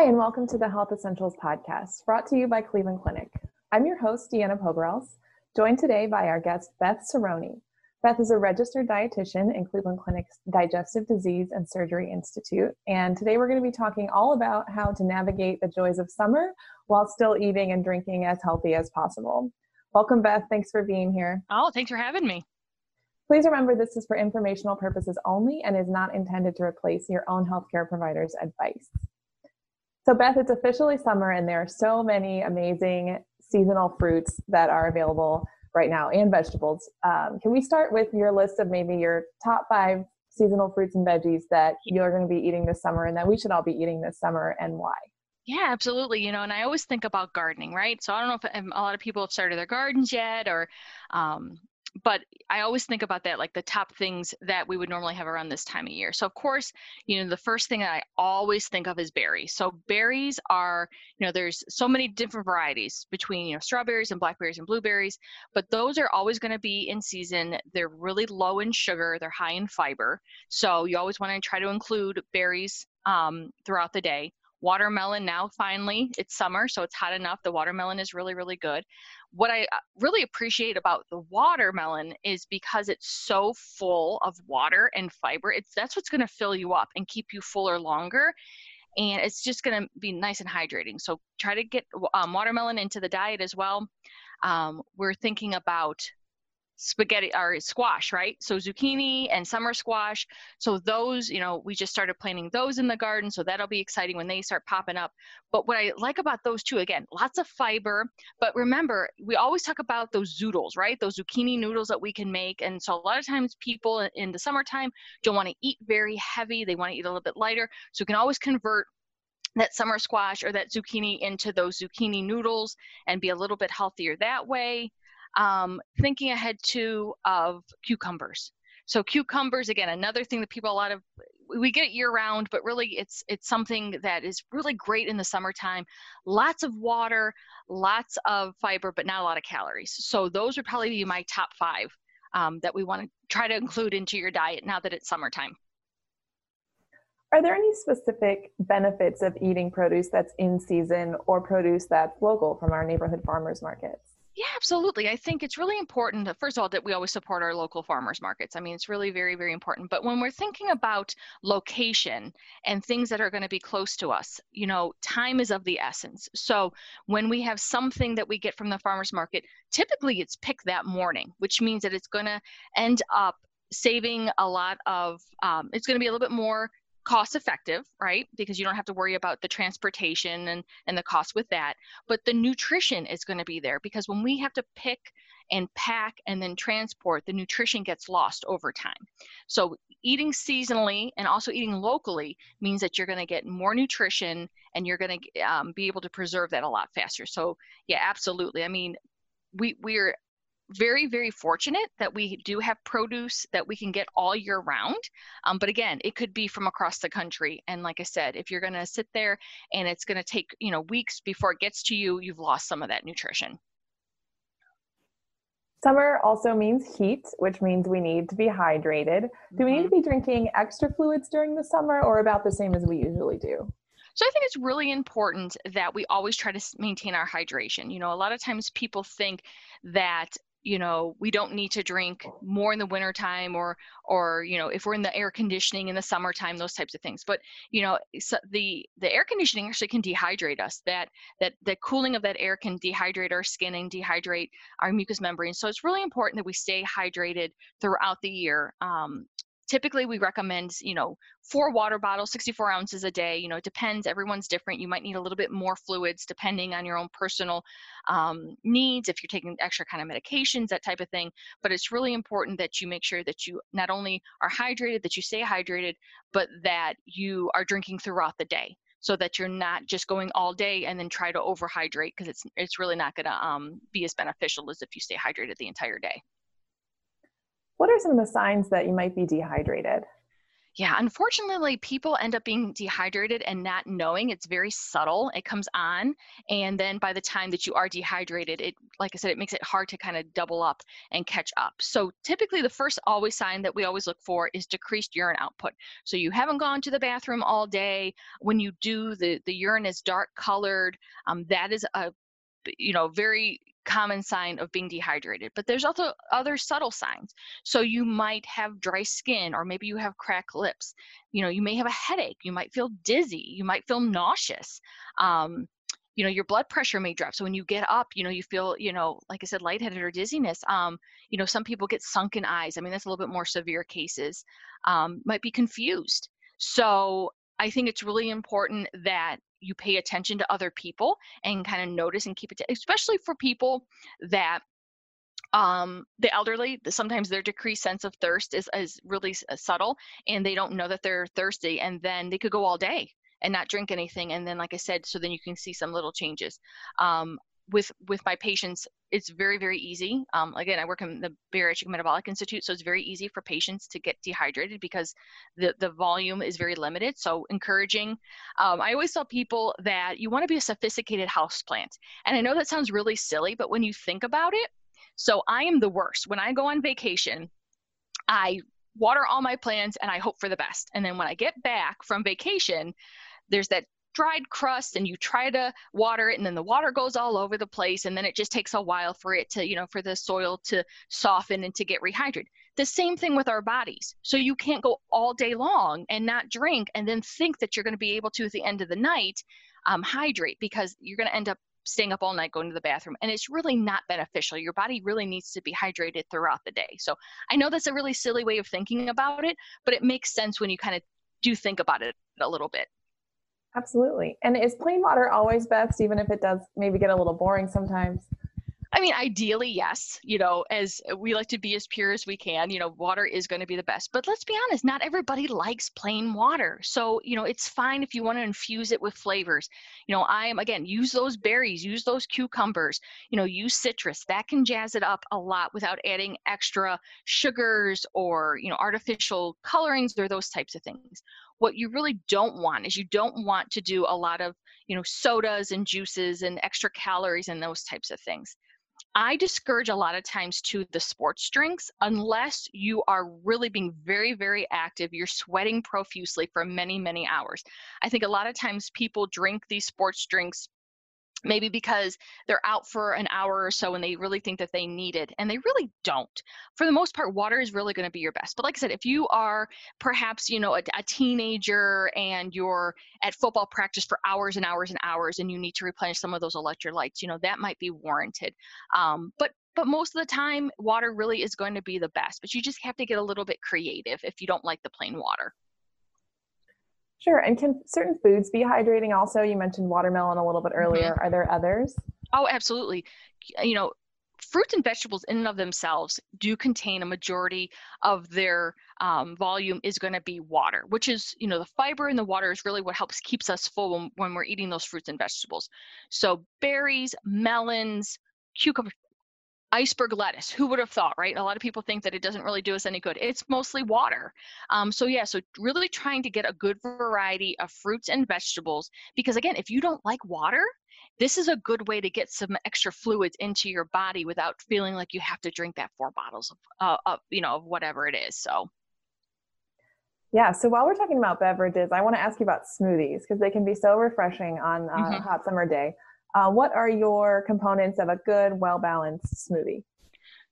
Hi, and welcome to the Health Essentials podcast, brought to you by Cleveland Clinic. I'm your host, Deanna Pogorelc, joined today by our guest, Beth Czerwony. Beth is a registered dietitian in Cleveland Clinic's Digestive Disease and Surgery Institute. And today we're going to be talking all about how to navigate the joys of summer while still eating and drinking as healthy as possible. Welcome, Beth. Thanks for being here. Oh, thanks for having me. Please remember this is for informational purposes only and is not intended to replace your own healthcare provider's advice. So, Beth, it's officially summer, and there are so many amazing seasonal fruits that are available right now and vegetables. Um, can we start with your list of maybe your top five seasonal fruits and veggies that you're going to be eating this summer and that we should all be eating this summer and why? Yeah, absolutely. You know, and I always think about gardening, right? So I don't know if a lot of people have started their gardens yet, or um, but I always think about that, like the top things that we would normally have around this time of year. So, of course, you know, the first thing I always think of is berries. So, berries are, you know, there's so many different varieties between, you know, strawberries and blackberries and blueberries, but those are always going to be in season. They're really low in sugar, they're high in fiber. So, you always want to try to include berries um, throughout the day. Watermelon now finally, it's summer, so it's hot enough. The watermelon is really, really good. What I uh, really appreciate about the watermelon is because it's so full of water and fiber, it's that's what's going to fill you up and keep you fuller longer. And it's just going to be nice and hydrating. So try to get um, watermelon into the diet as well. Um, we're thinking about spaghetti or squash, right? So zucchini and summer squash. So those, you know, we just started planting those in the garden. So that'll be exciting when they start popping up. But what I like about those two, again, lots of fiber. But remember, we always talk about those zoodles, right? Those zucchini noodles that we can make. And so a lot of times people in the summertime don't want to eat very heavy. They want to eat a little bit lighter. So you can always convert that summer squash or that zucchini into those zucchini noodles and be a little bit healthier that way um, thinking ahead too of cucumbers. So cucumbers, again, another thing that people a lot of we get it year round, but really it's it's something that is really great in the summertime. Lots of water, lots of fiber, but not a lot of calories. So those would probably be my top five um, that we want to try to include into your diet now that it's summertime. Are there any specific benefits of eating produce that's in season or produce that's local from our neighborhood farmers markets? Yeah, absolutely. I think it's really important, that, first of all, that we always support our local farmers markets. I mean, it's really very, very important. But when we're thinking about location and things that are going to be close to us, you know, time is of the essence. So when we have something that we get from the farmers market, typically it's picked that morning, which means that it's going to end up saving a lot of, um, it's going to be a little bit more cost effective, right? Because you don't have to worry about the transportation and, and the cost with that. But the nutrition is going to be there because when we have to pick and pack and then transport, the nutrition gets lost over time. So eating seasonally and also eating locally means that you're going to get more nutrition and you're going to um, be able to preserve that a lot faster. So yeah, absolutely. I mean, we we're very, very fortunate that we do have produce that we can get all year round. Um, but again, it could be from across the country. And like I said, if you're going to sit there and it's going to take, you know, weeks before it gets to you, you've lost some of that nutrition. Summer also means heat, which means we need to be hydrated. Do we need to mm-hmm. be drinking extra fluids during the summer or about the same as we usually do? So I think it's really important that we always try to maintain our hydration. You know, a lot of times people think that you know we don't need to drink more in the wintertime or or you know if we're in the air conditioning in the summertime those types of things. But you know so the the air conditioning actually can dehydrate us. That that the cooling of that air can dehydrate our skin and dehydrate our mucous membranes so it's really important that we stay hydrated throughout the year. Um, typically we recommend you know four water bottles 64 ounces a day you know it depends everyone's different you might need a little bit more fluids depending on your own personal um, needs if you're taking extra kind of medications that type of thing but it's really important that you make sure that you not only are hydrated that you stay hydrated but that you are drinking throughout the day so that you're not just going all day and then try to overhydrate because it's it's really not going to um, be as beneficial as if you stay hydrated the entire day. What are some of the signs that you might be dehydrated? Yeah, unfortunately, people end up being dehydrated and not knowing. It's very subtle. It comes on, and then by the time that you are dehydrated, it, like I said, it makes it hard to kind of double up and catch up. So typically, the first always sign that we always look for is decreased urine output. So you haven't gone to the bathroom all day. When you do, the the urine is dark colored. Um, that is a you know very common sign of being dehydrated. But there's also other subtle signs. So you might have dry skin, or maybe you have cracked lips. You know, you may have a headache. You might feel dizzy. You might feel nauseous. Um, you know, your blood pressure may drop. So when you get up, you know, you feel, you know, like I said, lightheaded or dizziness. Um, you know, some people get sunken eyes. I mean, that's a little bit more severe cases. Um, might be confused. So I think it's really important that you pay attention to other people and kind of notice and keep it, especially for people that um, the elderly sometimes their decreased sense of thirst is, is really uh, subtle and they don't know that they're thirsty and then they could go all day and not drink anything and then like i said so then you can see some little changes. Um, with with my patients it's very very easy. Um, again i work in the bariatric metabolic institute so it's very easy for patients to get dehydrated because the the volume is very limited. So encouraging um, i always tell people that you want to be a sophisticated houseplant. And i know that sounds really silly but when you think about it so i am the worst. When i go on vacation i water all my plants and i hope for the best. And then when i get back from vacation there's that dried crust and you try to water it and then the water goes all over the place and then it just takes a while for it to you know for the soil to soften and to get rehydrated. The same thing with our bodies. So you can't go all day long and not drink and then think that you're going to be able to at the end of the night um, hydrate because you're going to end up staying up all night going to the bathroom and it's really not beneficial. Your body really needs to be hydrated throughout the day. So i know that's a really silly way of thinking about it but it makes sense when you kind of do think about it a little bit Absolutely. And is plain water always best, even if it does maybe get a little boring sometimes? I mean, ideally, yes. You know, as we like to be as pure as we can, you know, water is going to be the best. But let's be honest, not everybody likes plain water. So, you know, it's fine if you want to infuse it with flavors. You know, I am, again, use those berries, use those cucumbers, you know, use citrus. That can jazz it up a lot without adding extra sugars or, you know, artificial colorings or those types of things what you really don't want is you don't want to do a lot of you know sodas and juices and extra calories and those types of things i discourage a lot of times to the sports drinks unless you are really being very very active you're sweating profusely for many many hours. I think a lot of times people drink these sports drinks maybe because they're out for an hour or so and they really think that they need it and they really don't. For the most part water is really going to be your best but like i said if you are perhaps you know a, a, teenager and you're at football practice for hours and hours and hours and you need to replenish some of those electrolytes you know that might be warranted. Um, but but most of the time water really is going to be the best but you just have to get a little bit creative if you don't like the plain water Sure. And can certain foods be hydrating also? You mentioned watermelon a little bit mm-hmm. earlier. Mm-hmm. Are there others? Oh, absolutely. You know, fruits and vegetables in and of themselves do contain a majority of their um, volume is going to be water which is you know the fiber in the water is really what helps keeps us full when, when we're eating those fruits and vegetables so berries melons cucumber iceberg lettuce who would have thought right? A lot of people think that it doesn't really do us any good. It's mostly water. Um, so yeah so really trying to get a good variety of fruits and vegetables because again if you don't like water this is a good way to get some extra fluids into your body without feeling like you have to drink that four bottles of, uh, of you know of whatever it is so. Yeah so while we're talking about beverages i want to ask you about smoothies because they can be so refreshing on a mm-hmm. hot summer day uh, what are your components of a good, well balanced smoothie?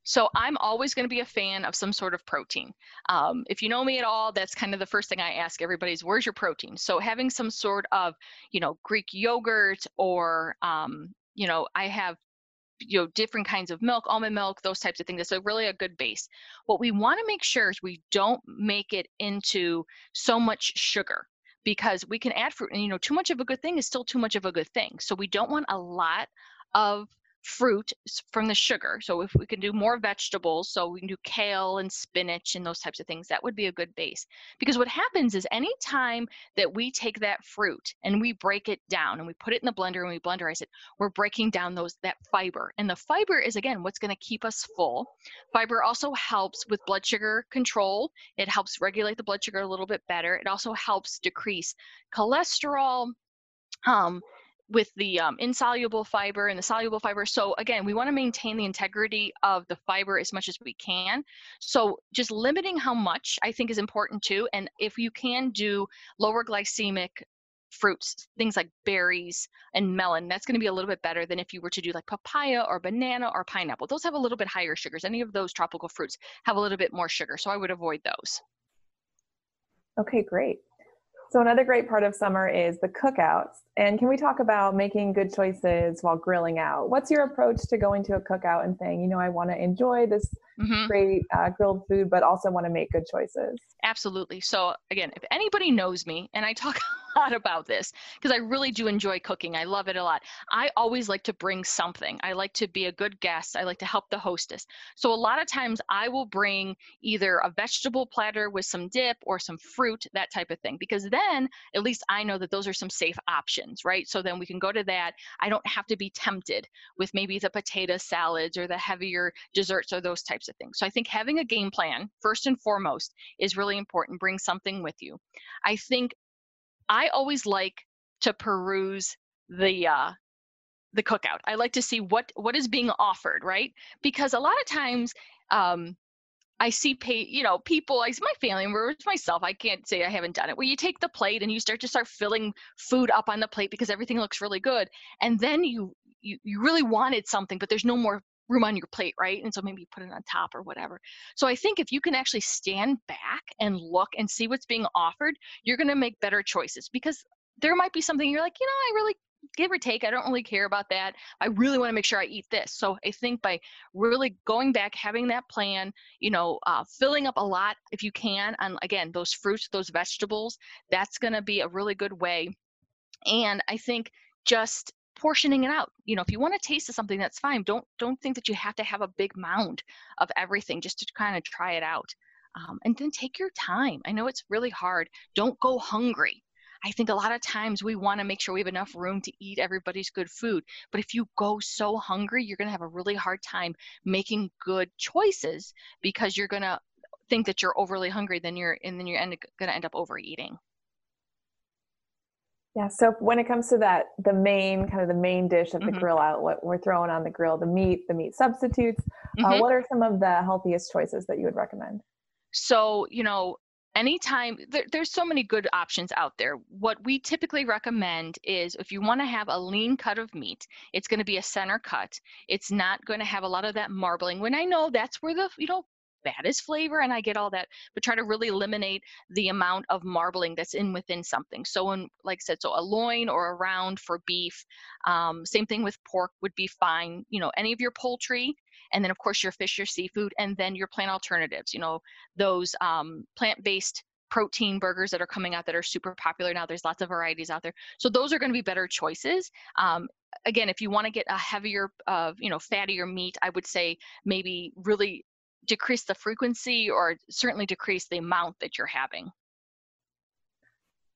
So I'm always going to be a fan of some sort of protein. Um, if you know me at all, that's kind of the first thing I ask everybody is where's your protein? So having some sort of, you know, Greek yogurt or, um, you know, I have you know different kinds of milk almond milk those types of things that's a really a good base what we want to make sure is we don't make it into so much sugar because we can add fruit and you know too much of a good thing is still too much of a good thing. So we don't want a lot of fruit from the sugar. So if we can do more vegetables, so we can do kale and spinach and those types of things, that would be a good base. Because what happens is anytime that we take that fruit and we break it down and we put it in the blender and we blenderize it, we're breaking down those that fiber. And the fiber is again what's going to keep us full. Fiber also helps with blood sugar control. It helps regulate the blood sugar a little bit better. It also helps decrease cholesterol. Um, with the um, insoluble fiber and the soluble fiber. So again, we want to maintain the integrity of the fiber as much as we can. So just limiting how much I think is important too. And if you can do lower glycemic fruits, things like berries and melon, that's going to be a little bit better than if you were to do like papaya or banana or pineapple. Those have a little bit higher sugars. Any of those tropical fruits have a little bit more sugar. So I would avoid those. Okay, great. So another great part of summer is the cookouts. And can we talk about making good choices while grilling out? What's your approach to going to a cookout and saying, you know, I want to enjoy this mm-hmm. great uh, grilled food, but also want to make good choices? Absolutely. So again, if anybody knows me, and I talk lot about this because I really do enjoy cooking. I love it a lot. I always like to bring something. I like to be a good guest. I like to help the hostess. So a lot of times I will bring either a vegetable platter with some dip or some fruit, that type of thing, because then at least I know that those are some safe options, right? So then we can go to that. I don't have to be tempted with maybe the potato salads or the heavier desserts or those types of things. So I think having a game plan, first and foremost, is really important. Bring something with you. I think I always like to peruse the uh, the cookout. I like to see what what is being offered, right? Because a lot of times um, I see pay, you know, people, I see my family members, myself, I can't say I haven't done it, where you take the plate and you start to start filling food up on the plate because everything looks really good. And then you you, you really wanted something, but there's no more room on your plate, right? And so maybe you put it on top or whatever. So I think if you can actually stand back and look and see what's being offered, you're going to make better choices because there might be something you're like, you know, I really give or take, I don't really care about that. I really want to make sure I eat this. So I think by really going back, having that plan, you know, uh, filling up a lot if you can on again those fruits, those vegetables, that's going to be a really good way. And I think just portioning it out. You know if you want to taste of something that's fine. Don't don't think that you have to have a big mound of everything just to kind of try it out. Um, and then take your time. I know it's really hard. Don't go hungry. I think a lot of times we want to make sure we have enough room to eat everybody's good food but if you go so hungry you're going to have a really hard time making good choices because you're going to think that you're overly hungry then you're and then you're going to end up overeating yeah. So when it comes to that, the main kind of the main dish at the mm-hmm. grill out, what we're throwing on the grill, the meat, the meat substitutes. Uh, mm-hmm. Uh, what are some of the healthiest choices that you would recommend? So you know, anytime there, there's so many good options out there. What we typically recommend is if you want to have a lean cut of meat, it's going to be a center cut. It's not going to have a lot of that marbling. When I know that's where the you know baddest flavor and I get all that, but try to really eliminate the amount of marbling that's in within something. So, in, like I said, so a loin or a round for beef. Um, same thing with pork would be fine. You know, any of your poultry, and then of course your fish, your seafood, and then your plant alternatives. You know, those um, plant-based protein burgers that are coming out that are super popular now. There's lots of varieties out there. So those are going to be better choices. Um, again, if you want to get a heavier, uh, you know, fattier meat, I would say maybe really decrease the frequency or certainly decrease the amount that you're having.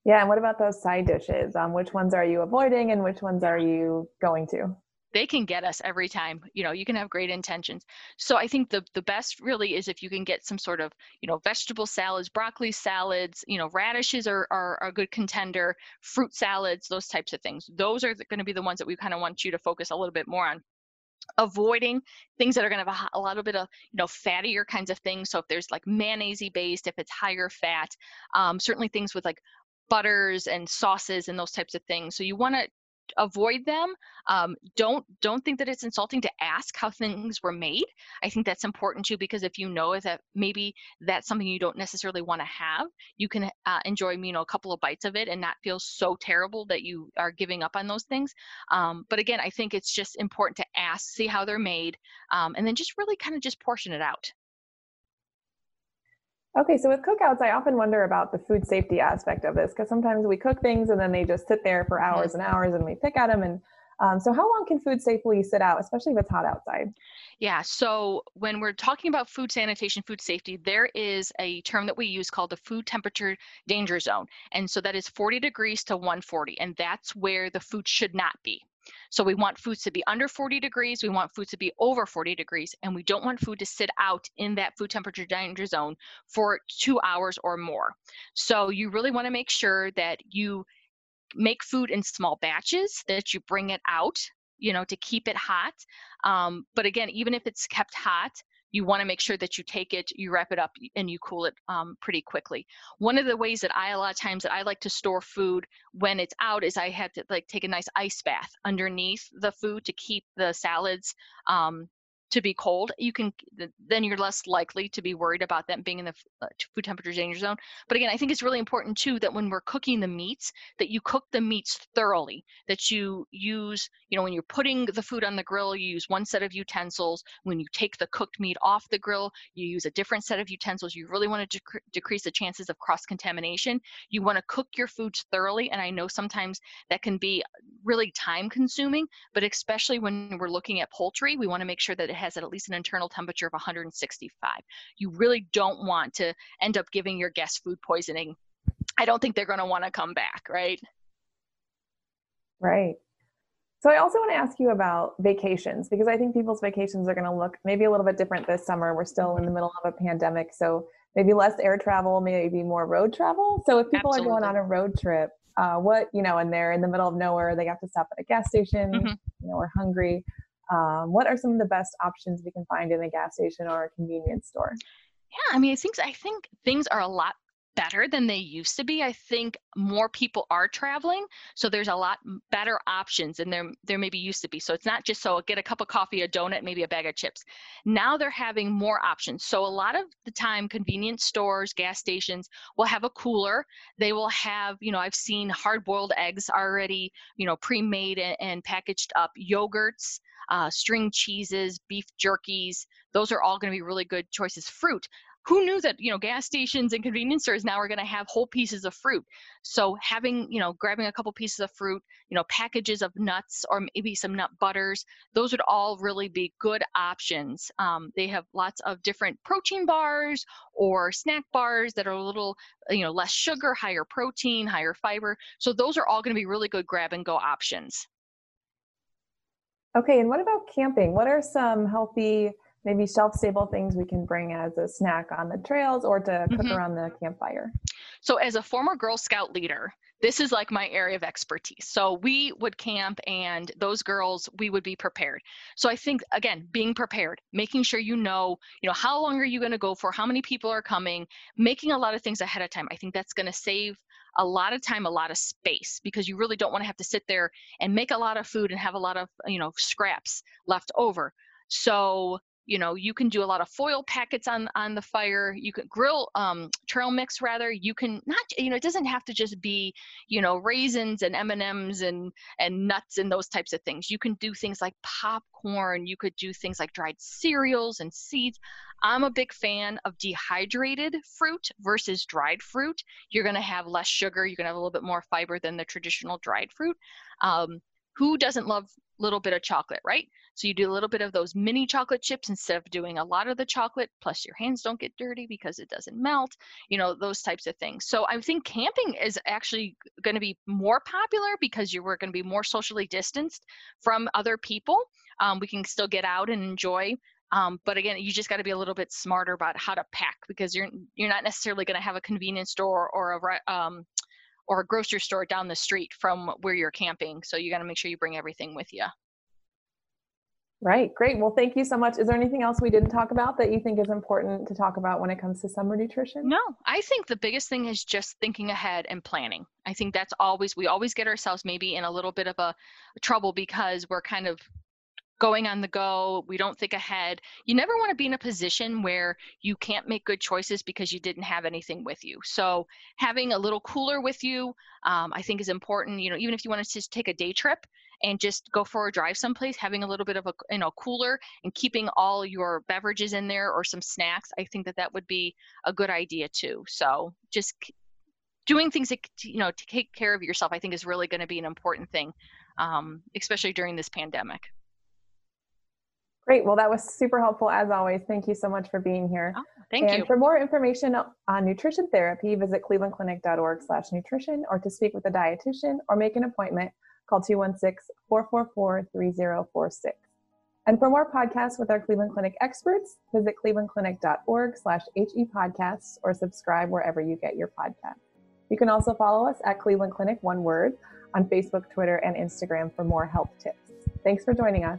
Yeah, and what about those side dishes? Um, which ones are you avoiding and which ones are you going to? They can get us every time. You know, you can have great intentions. So I think the the best really is if you can get some sort of, you know, vegetable salads, broccoli salads, you know, radishes are, are, are a good contender, fruit salads, those types of things. Those are going to be the ones that we kind of want you to focus a little bit more on avoiding things that are going to have a, a little bit of you know fattier kinds of things. So if there's like mayonnaise based if it's higher fat um, certainly things with like butters and sauces and those types of things. So you want to avoid them um, don't don't think that it's insulting to ask how things were made. I think that's important too because if you know that maybe that's something you don't necessarily want to have you can uh, enjoy you know a couple of bites of it and not feel so terrible that you are giving up on those things. Um, but again i think it's just important to ask see how they're made um, and then just really kind of just portion it out Okay, so with cookouts, I often wonder about the food safety aspect of this because sometimes we cook things and then they just sit there for hours and hours and we pick at them. And Um, so, how long can food safely sit out, especially if it's hot outside? Yeah, so when we're talking about food sanitation, food safety, there is a term that we use called the food temperature danger zone. And so that is 40 degrees to 140, and that's where the food should not be. So we want foods to be under 40 degrees, we want foods to be over 40 degrees, and we don't want food to sit out in that food temperature danger zone for two hours or more. So you really want to make sure that you make food in small batches, that you bring it out, you know, to keep it hot. Um, but again, even if it's kept hot, you want to make sure that you take it, you wrap it up, and you cool it um, pretty quickly. One of the ways that I a lot of times that I like to store food when it's out is I have to like take a nice ice bath underneath the food to keep the salads um, to be cold, you can then you're less likely to be worried about them being in the uh, food temperature danger zone. But again, I think it's really important too that when we're cooking the meats, that you cook the meats thoroughly. That you use, you know, when you're putting the food on the grill, you use one set of utensils. When you take the cooked meat off the grill, you use a different set of utensils. You really want to dec- decrease the chances of cross contamination. You want to cook your foods thoroughly, and I know sometimes that can be really time consuming, but especially when we're looking at poultry, we want to make sure that it has at least an internal temperature of 165. You really don't want to end up giving your guests food poisoning. I don't think they're going to want to come back, right? Right. So I also want to ask you about vacations because I think people's vacations are going to look maybe a little bit different this summer. We're still in the middle of a pandemic, so maybe less air travel, maybe more road travel. So if people Absolutely. are going on a road trip, uh, what you know, and they're in the middle of nowhere, they have to stop at a gas station, mm-hmm. you know, we're hungry um, what are some of the best options we can find in a gas station or a convenience store? Yeah, I mean, I think I think things are a lot better than they used to be. I think more people are traveling, so there's a lot better options than there there maybe used to be. So it's not just so get a cup of coffee, a donut, maybe a bag of chips. Now they're having more options. So a lot of the time, convenience stores, gas stations will have a cooler. They will have, you know, I've seen hard-boiled eggs already, you know, pre-made and, and packaged up, yogurts uh, string cheeses, beef jerkies. Those are all going to be really good choices. Fruit. Who knew that you know gas stations and convenience stores now are going to have whole pieces of fruit? So having you know grabbing a couple pieces of fruit, you know packages of nuts or maybe some nut butters, those would all really be good options. Um, they have lots of different protein bars or snack bars that are a little you know less sugar, higher protein, higher fiber. So those are all going to be really good grab and go options. Okay, and what about camping? What are some healthy, maybe shelf stable things we can bring as a snack on the trails or to cook mm-hmm. around the campfire? So, as a former Girl Scout leader, this is like my area of expertise. So, we would camp, and those girls, we would be prepared. So, I think again, being prepared, making sure you know, you know, how long are you going to go for, how many people are coming, making a lot of things ahead of time. I think that's going to save a lot of time, a lot of space because you really don't want to have to sit there and make a lot of food and have a lot of, you know, scraps left over. So, you know, you can do a lot of foil packets on on the fire. You can grill um, trail mix rather. You can not, you know, it doesn't have to just be, you know, raisins and M and and nuts and those types of things. You can do things like popcorn. You could do things like dried cereals and seeds. I'm a big fan of dehydrated fruit versus dried fruit. You're going to have less sugar. You're going to have a little bit more fiber than the traditional dried fruit. Um, who doesn't love little bit of chocolate, right? So you do a little bit of those mini chocolate chips instead of doing a lot of the chocolate, plus your hands don't get dirty because it doesn't melt, you know, those types of things. So I think camping is actually going to be more popular because you are going to be more socially distanced from other people. Um, we can still get out and enjoy um, but again, you just got to be a little bit smarter about how to pack because you're you're not necessarily going to have a convenience store or a um, or a grocery store down the street from where you're camping. So you got to make sure you bring everything with you. Right, great. Well, thank you so much. Is there anything else we didn't talk about that you think is important to talk about when it comes to summer nutrition? No, I think the biggest thing is just thinking ahead and planning. I think that's always, we always get ourselves maybe in a little bit of a trouble because we're kind of going on the go. We don't think ahead. You never want to be in a position where you can't make good choices because you didn't have anything with you. So having a little cooler with you, um, I think is important. You know, even if you want to just take a day trip and just go for a drive someplace, having a little bit of a you know cooler and keeping all your beverages in there or some snacks, I think that that would be a good idea too. So just doing things that you know to take care of yourself, I think is really going to be an important thing um, especially during this pandemic. Great. Well, that was super helpful as always. Thank you so much for being here. Oh, thank and you. For more information on nutrition therapy, visit clevelandclinic.org/nutrition, or to speak with a dietitian or make an appointment, call 216-444-3046. And for more podcasts with our Cleveland Clinic experts, visit clevelandclinic.org/he podcasts or subscribe wherever you get your podcasts. You can also follow us at Cleveland Clinic One Word on Facebook, Twitter, and Instagram for more health tips. Thanks for joining us.